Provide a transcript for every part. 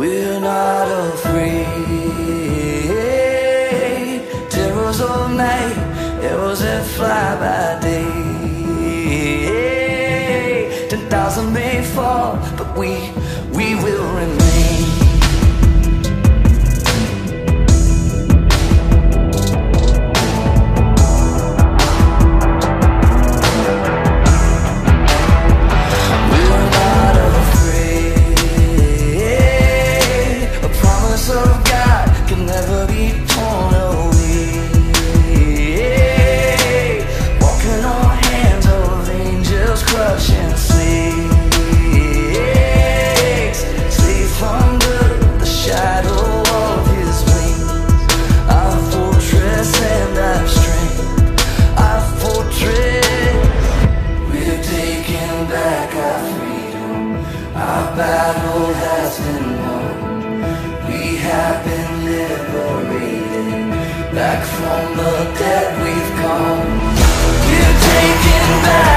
We're not afraid. Terrors of night, arrows that fly by day. Ten thousand may fall, but we back from the dead we've come. We're taking back.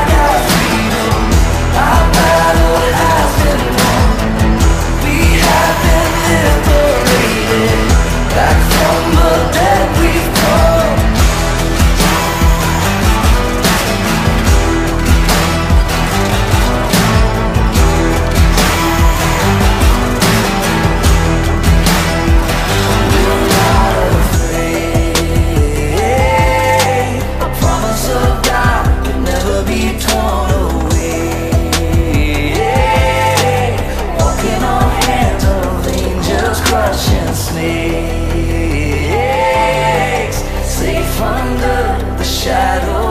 shadow.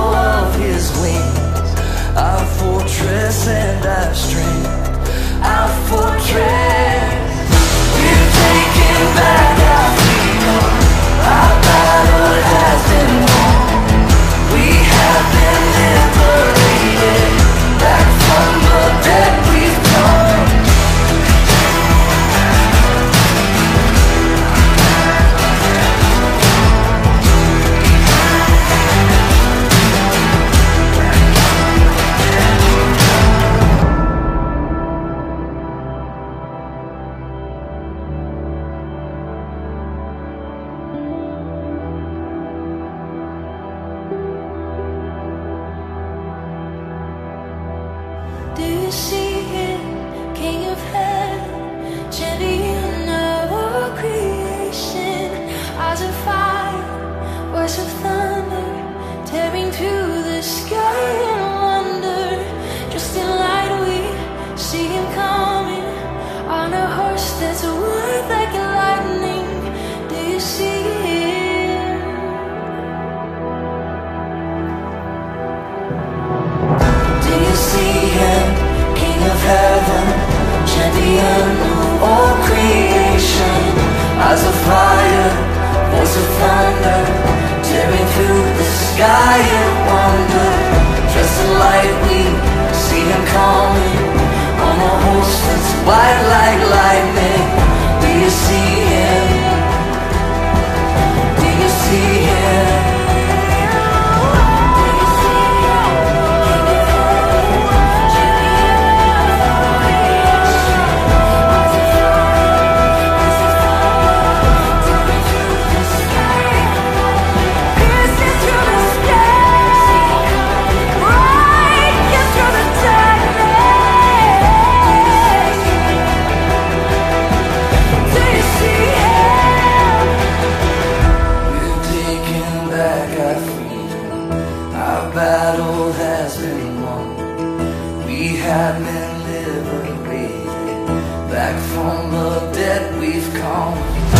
back from the dead we've come.